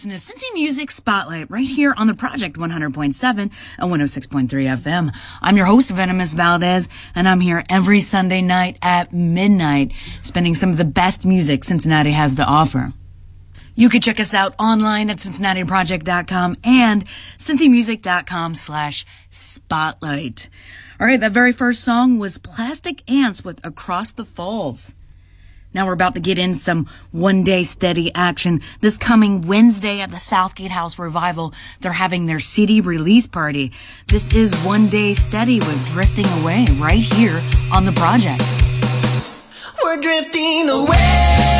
Listening to Cincy Music Spotlight right here on the Project 100.7 and 106.3 FM. I'm your host, Venomous Valdez, and I'm here every Sunday night at midnight, spending some of the best music Cincinnati has to offer. You can check us out online at cincinnatiproject.com and cincymusic.com slash spotlight. All right, that very first song was Plastic Ants with Across the Falls. Now we're about to get in some one day steady action. This coming Wednesday at the Southgate House Revival, they're having their CD release party. This is One Day Steady with Drifting Away right here on the project. We're drifting away.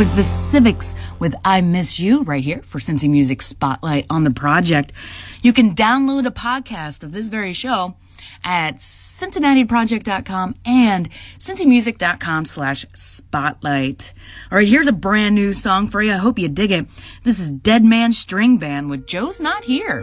was the Civics with I Miss You right here for Cincy Music Spotlight on the project. You can download a podcast of this very show at CincinnatiProject.com and CincyMusic.com slash spotlight. All right, here's a brand new song for you. I hope you dig it. This is Dead Man String Band with Joe's Not Here.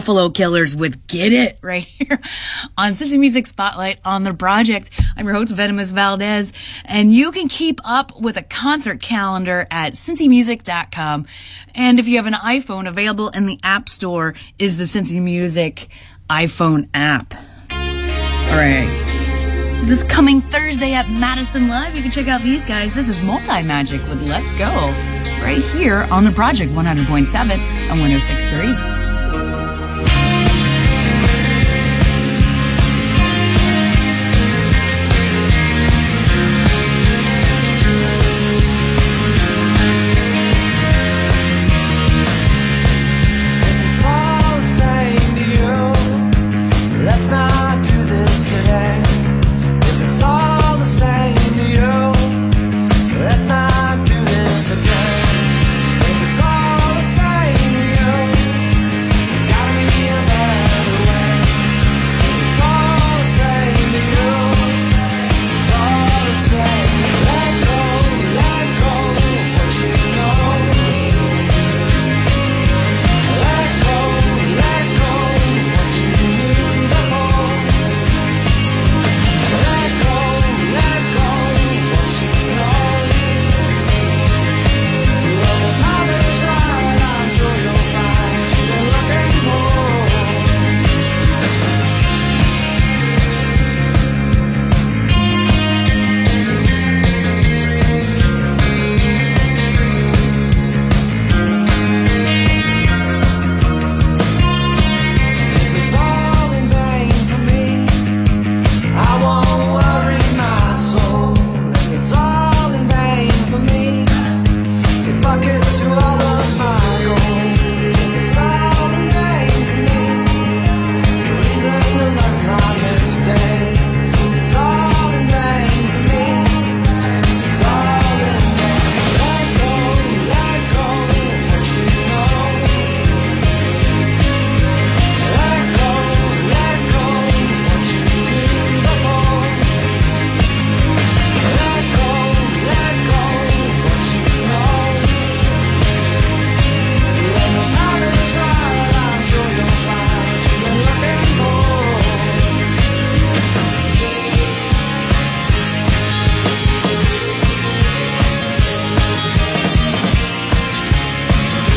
Buffalo Killers with Get It right here on Cincy Music Spotlight on the project. I'm your host, Venomous Valdez, and you can keep up with a concert calendar at cincymusic.com. And if you have an iPhone, available in the App Store is the Cincy Music iPhone app. All right. This coming Thursday at Madison Live, you can check out these guys. This is Multi Magic with Let Go right here on the Project 100.7 and 106.3.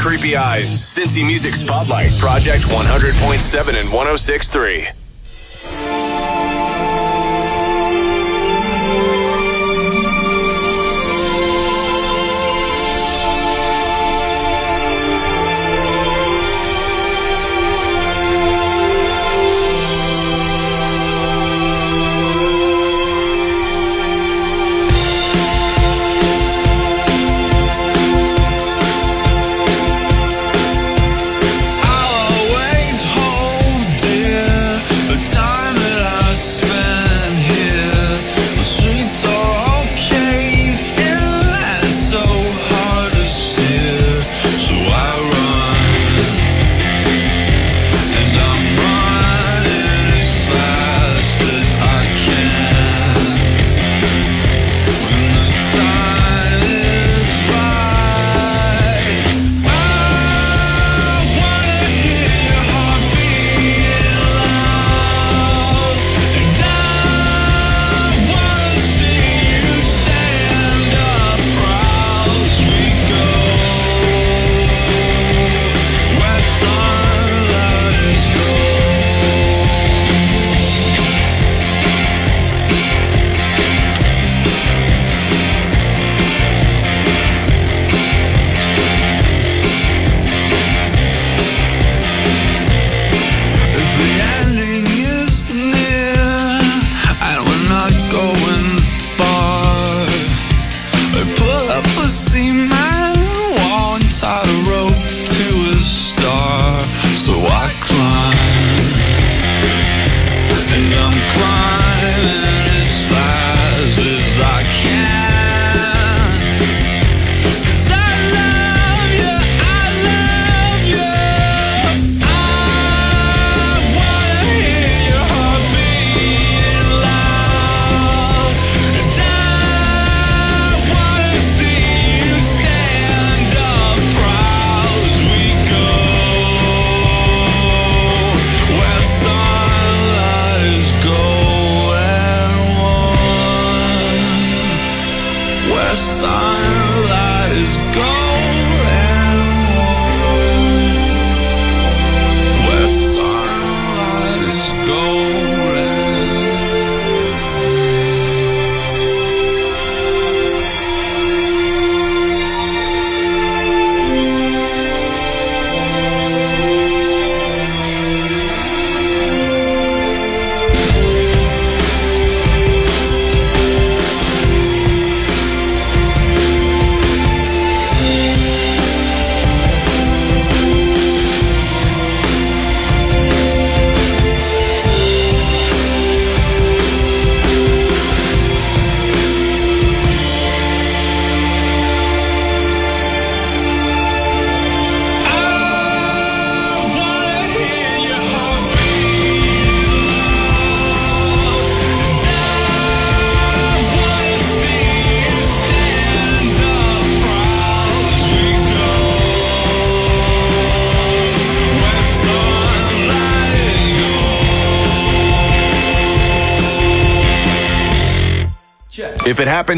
Creepy Eyes, Cincy Music Spotlight, Project 100.7 and 106.3.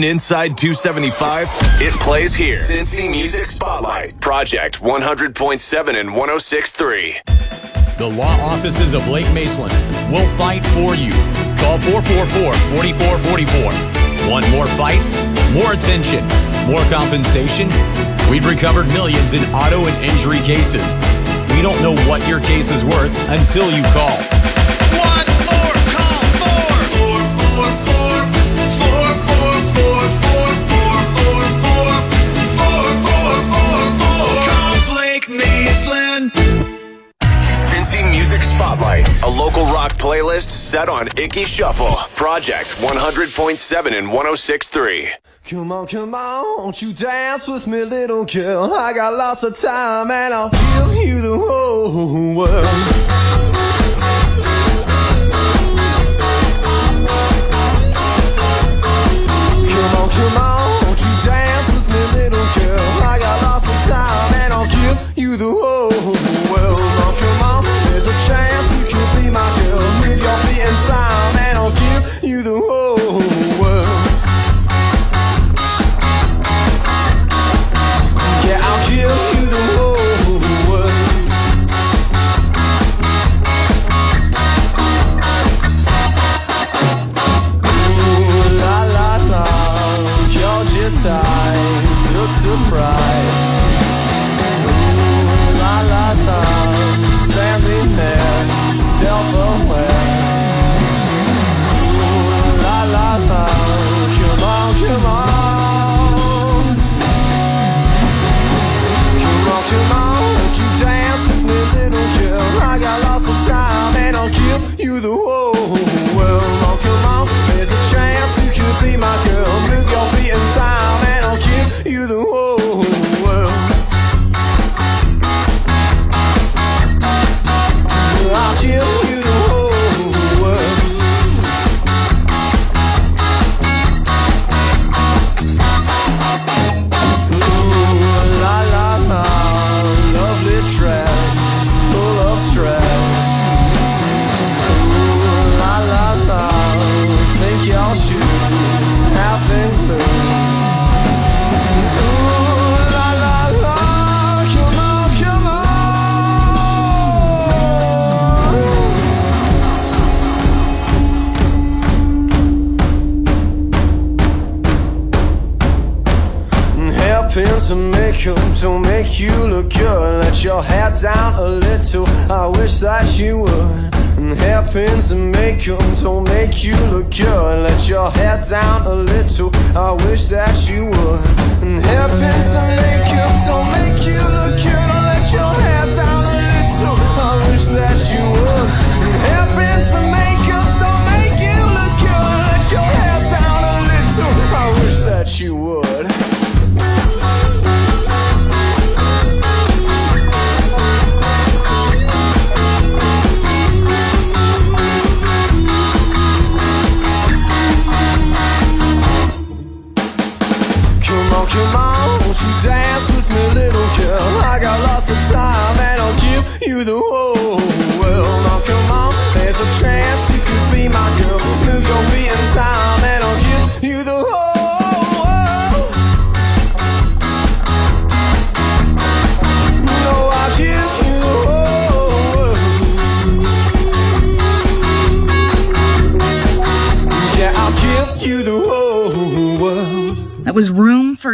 If inside 275, it plays here. Cincy Music Spotlight, Project 100.7 and 106.3. The law offices of Blake Maislin will fight for you. Call 444-4444. Want more fight? More attention? More compensation? We've recovered millions in auto and injury cases. We don't know what your case is worth until you call. Spotlight, a local rock playlist set on Ickey Shuffle. Project 100.7 and 106.3. Come on, come on, won't you dance with me, little girl? I got lots of time and I'll give you the whole world. Come on, won't you dance with me, little girl? I got lots of time and I'll give you the whole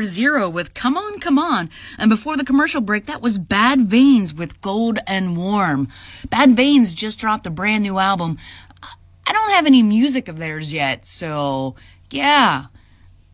Zero with Come On, Come On. And before the commercial break, that was Bad Veins with Gold and Warm. Bad Veins just dropped a brand new album. I don't have any music of theirs yet, so yeah.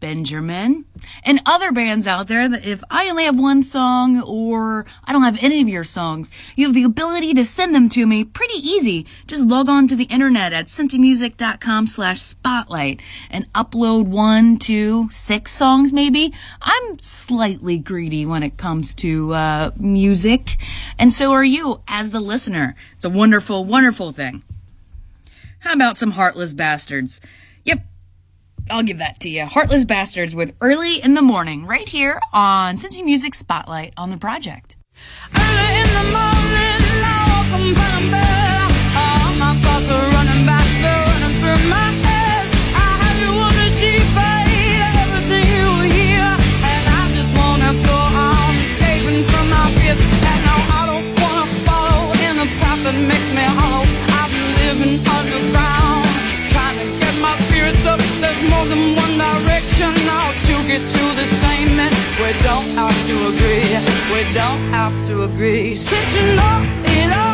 Benjamin, and other bands out there that if I only have one song or I don't have any of your songs, you have the ability to send them to me pretty easy. Just log on to the internet at cincymusic.com slash spotlight and upload one, two, six songs maybe. I'm slightly greedy when it comes to uh, music, and so are you as the listener. It's a wonderful, wonderful thing. How about some Heartless Bastards? Yep, I'll give that to you. Heartless Bastards with Early in the Morning, right here on Cincy Music Spotlight on the project. Early in the morning, All my thoughts are running back, running through my head. I have you on the everything you hear. And I just wanna go on escaping from my fears. And I don't wanna follow in the path that makes me goes in one direction, all to get to the same end. We don't have to agree, we don't have to agree. Since you know it all.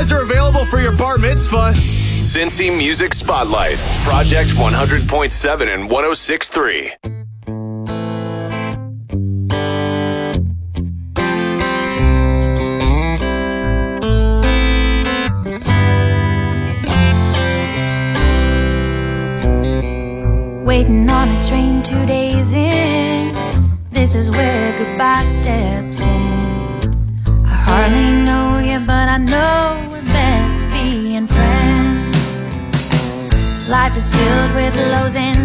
guys are available for your bar mitzvah. Cincy Music Spotlight, Project 100.7 and 106.3. life is filled with lows and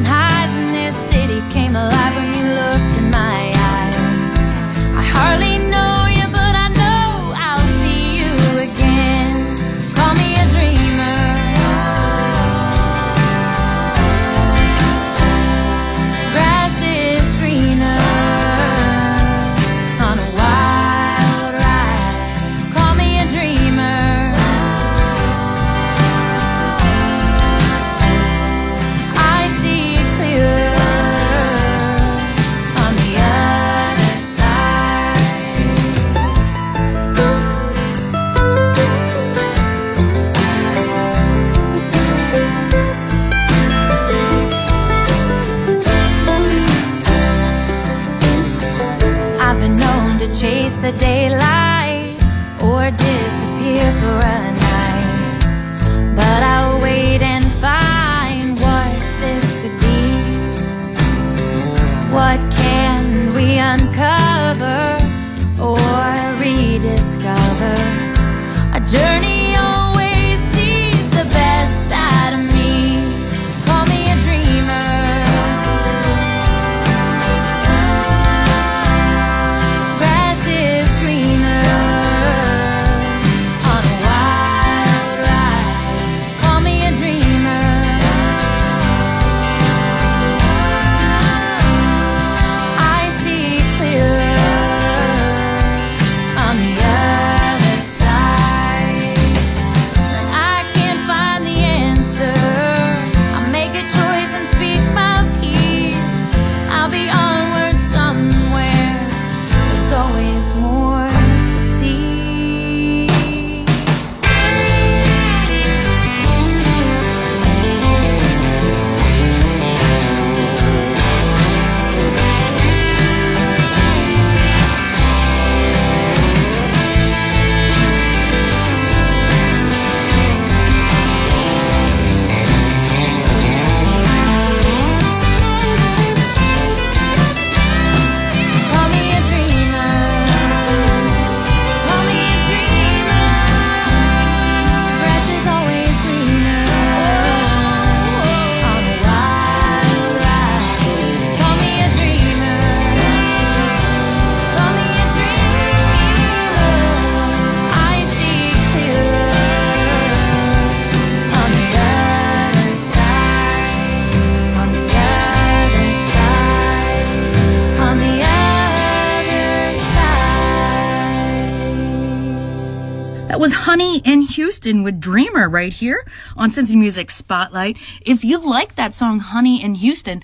with Dreamer right here on Cincy Music Spotlight. If you like that song, Honey in Houston,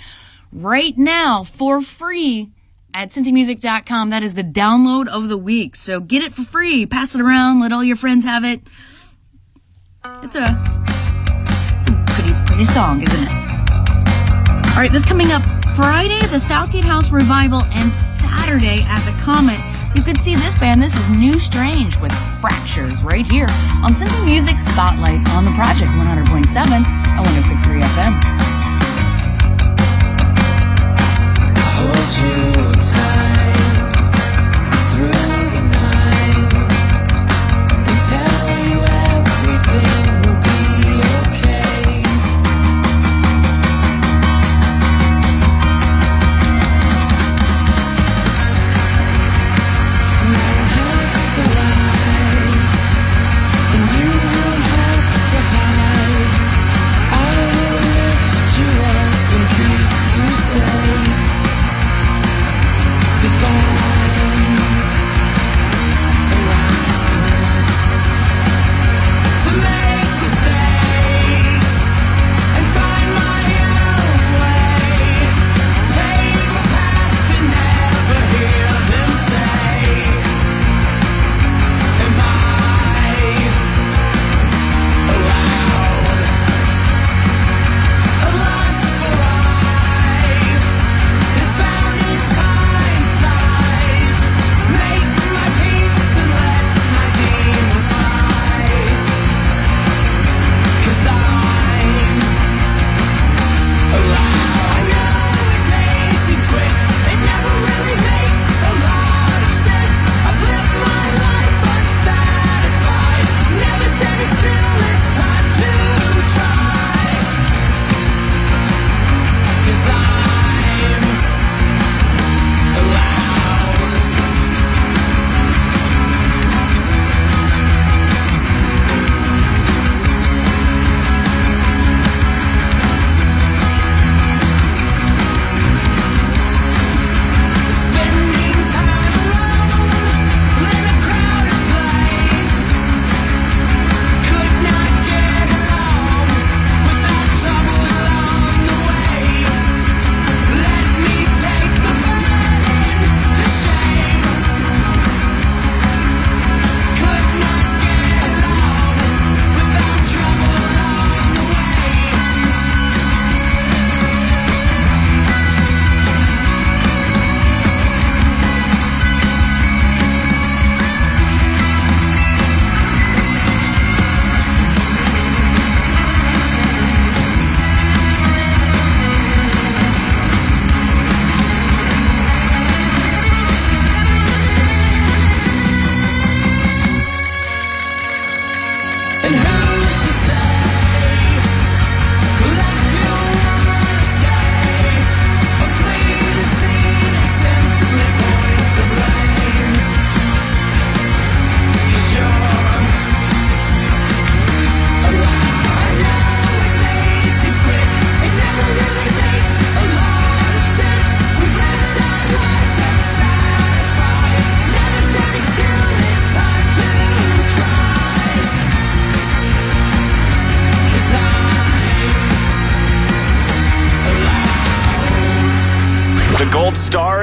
right now for free at cincymusic.com, that is the download of the week. So get it for free, pass it around, let all your friends have it. It's a, it's a pretty, pretty song, isn't it? All right, this coming up Friday, the Southgate House Revival, and Saturday at the Comet. You can see this band. This is New Strange with Fractures right here on Cincy Music Spotlight on the Project 100.7 and 106.3 FM. Hold you tight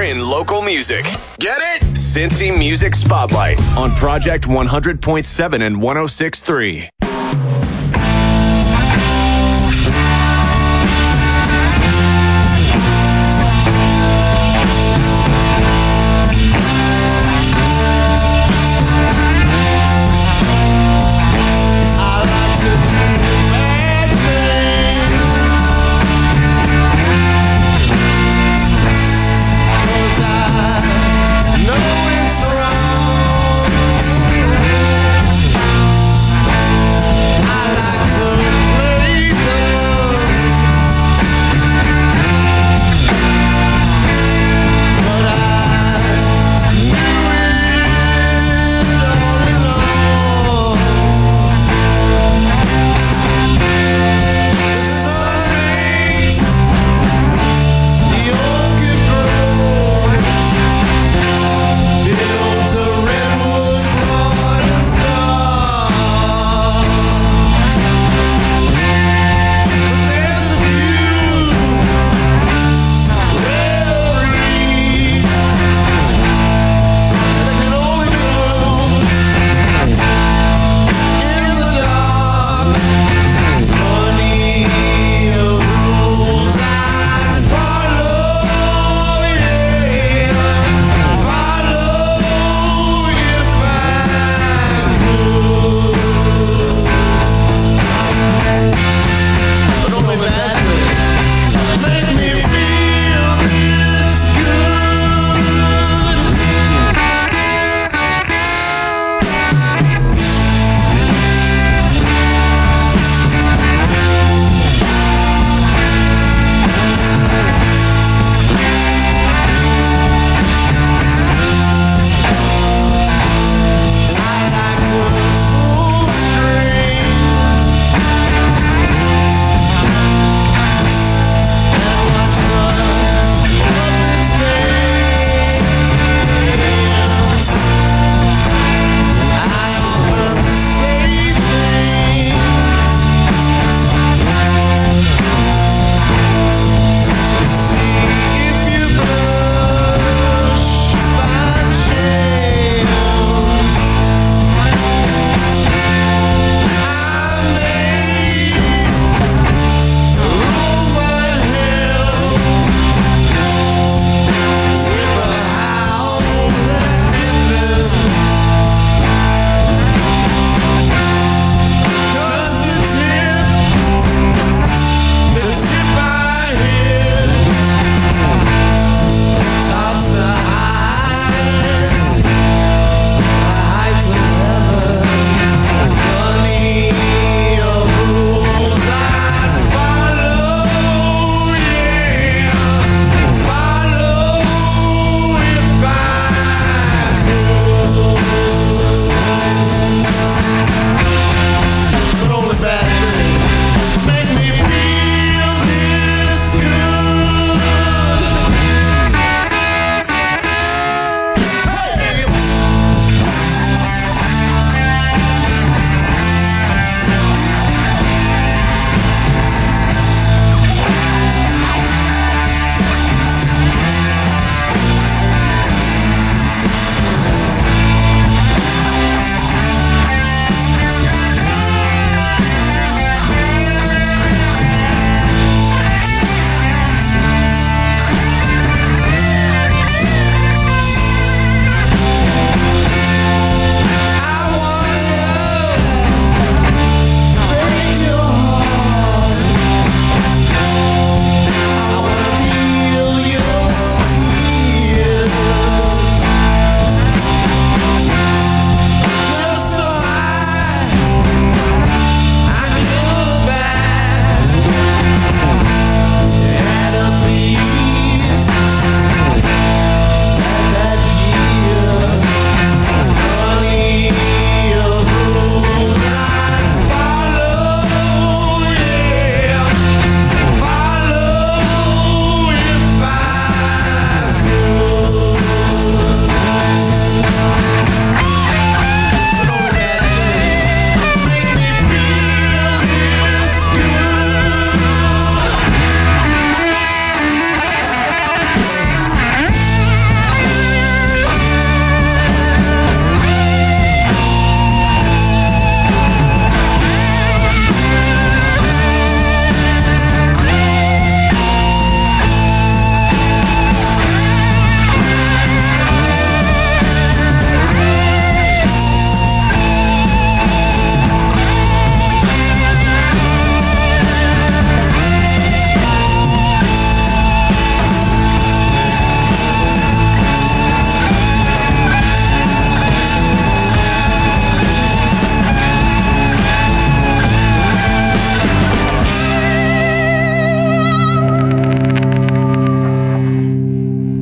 in local music. Get it? Cincy Music Spotlight on Project 100.7 and 106.3.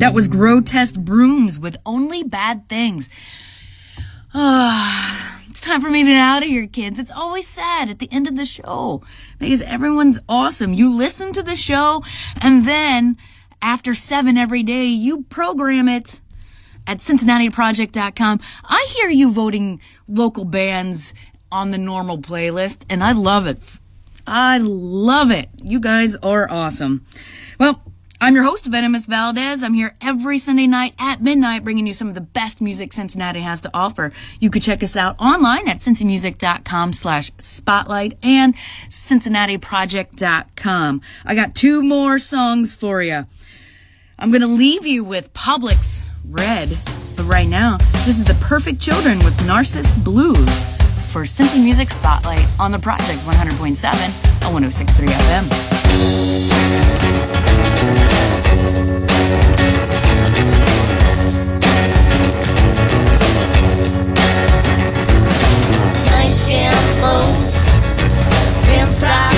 That was Grotesque Brooms with Only Bad Things. Ah, it's time for me to get out of here, kids. It's always sad at the end of the show because everyone's awesome. You listen to the show and then after seven every day, you program it at CincinnatiProject.com. I hear you voting local bands on the normal playlist and I love it. I love it. You guys are awesome. Well, I'm your host, Venomous Valdez. I'm here every Sunday night at midnight bringing you some of the best music Cincinnati has to offer. You could check us out online at cincymusic.com slash spotlight and cincinnatiproject.com. I got two more songs for you. I'm going to leave you with Publix Red, but right now, this is The Perfect Children with Narcissus Blues for Cincy Music Spotlight on the Project 100.7 on 106.3 FM. Pinstripe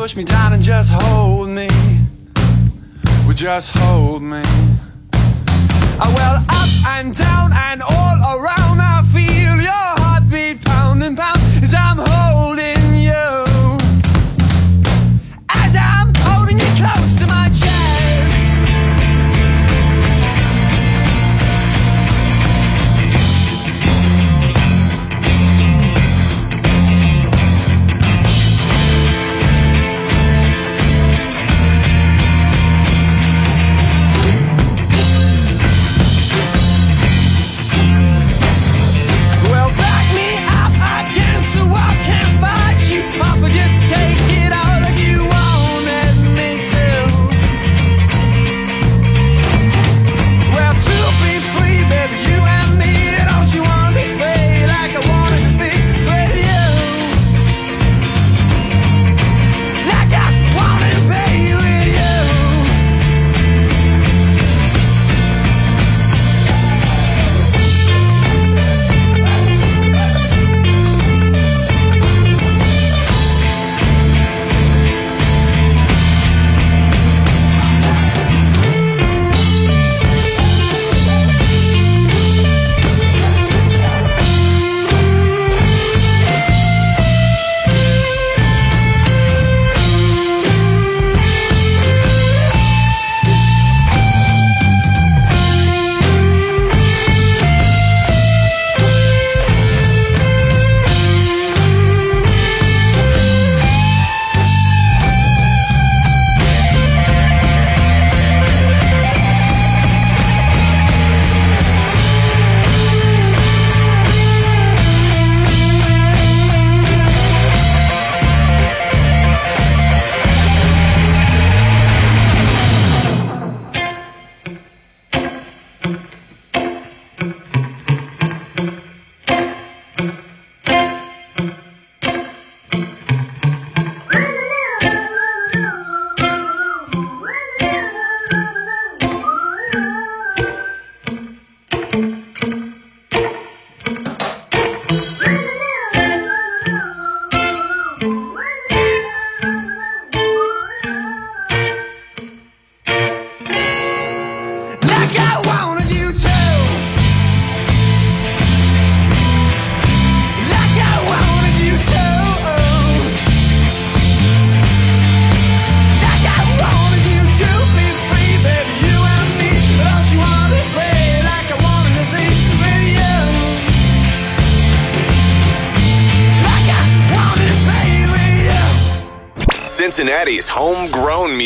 push me down and just hold me. Well, just hold me. I well up and down and all around.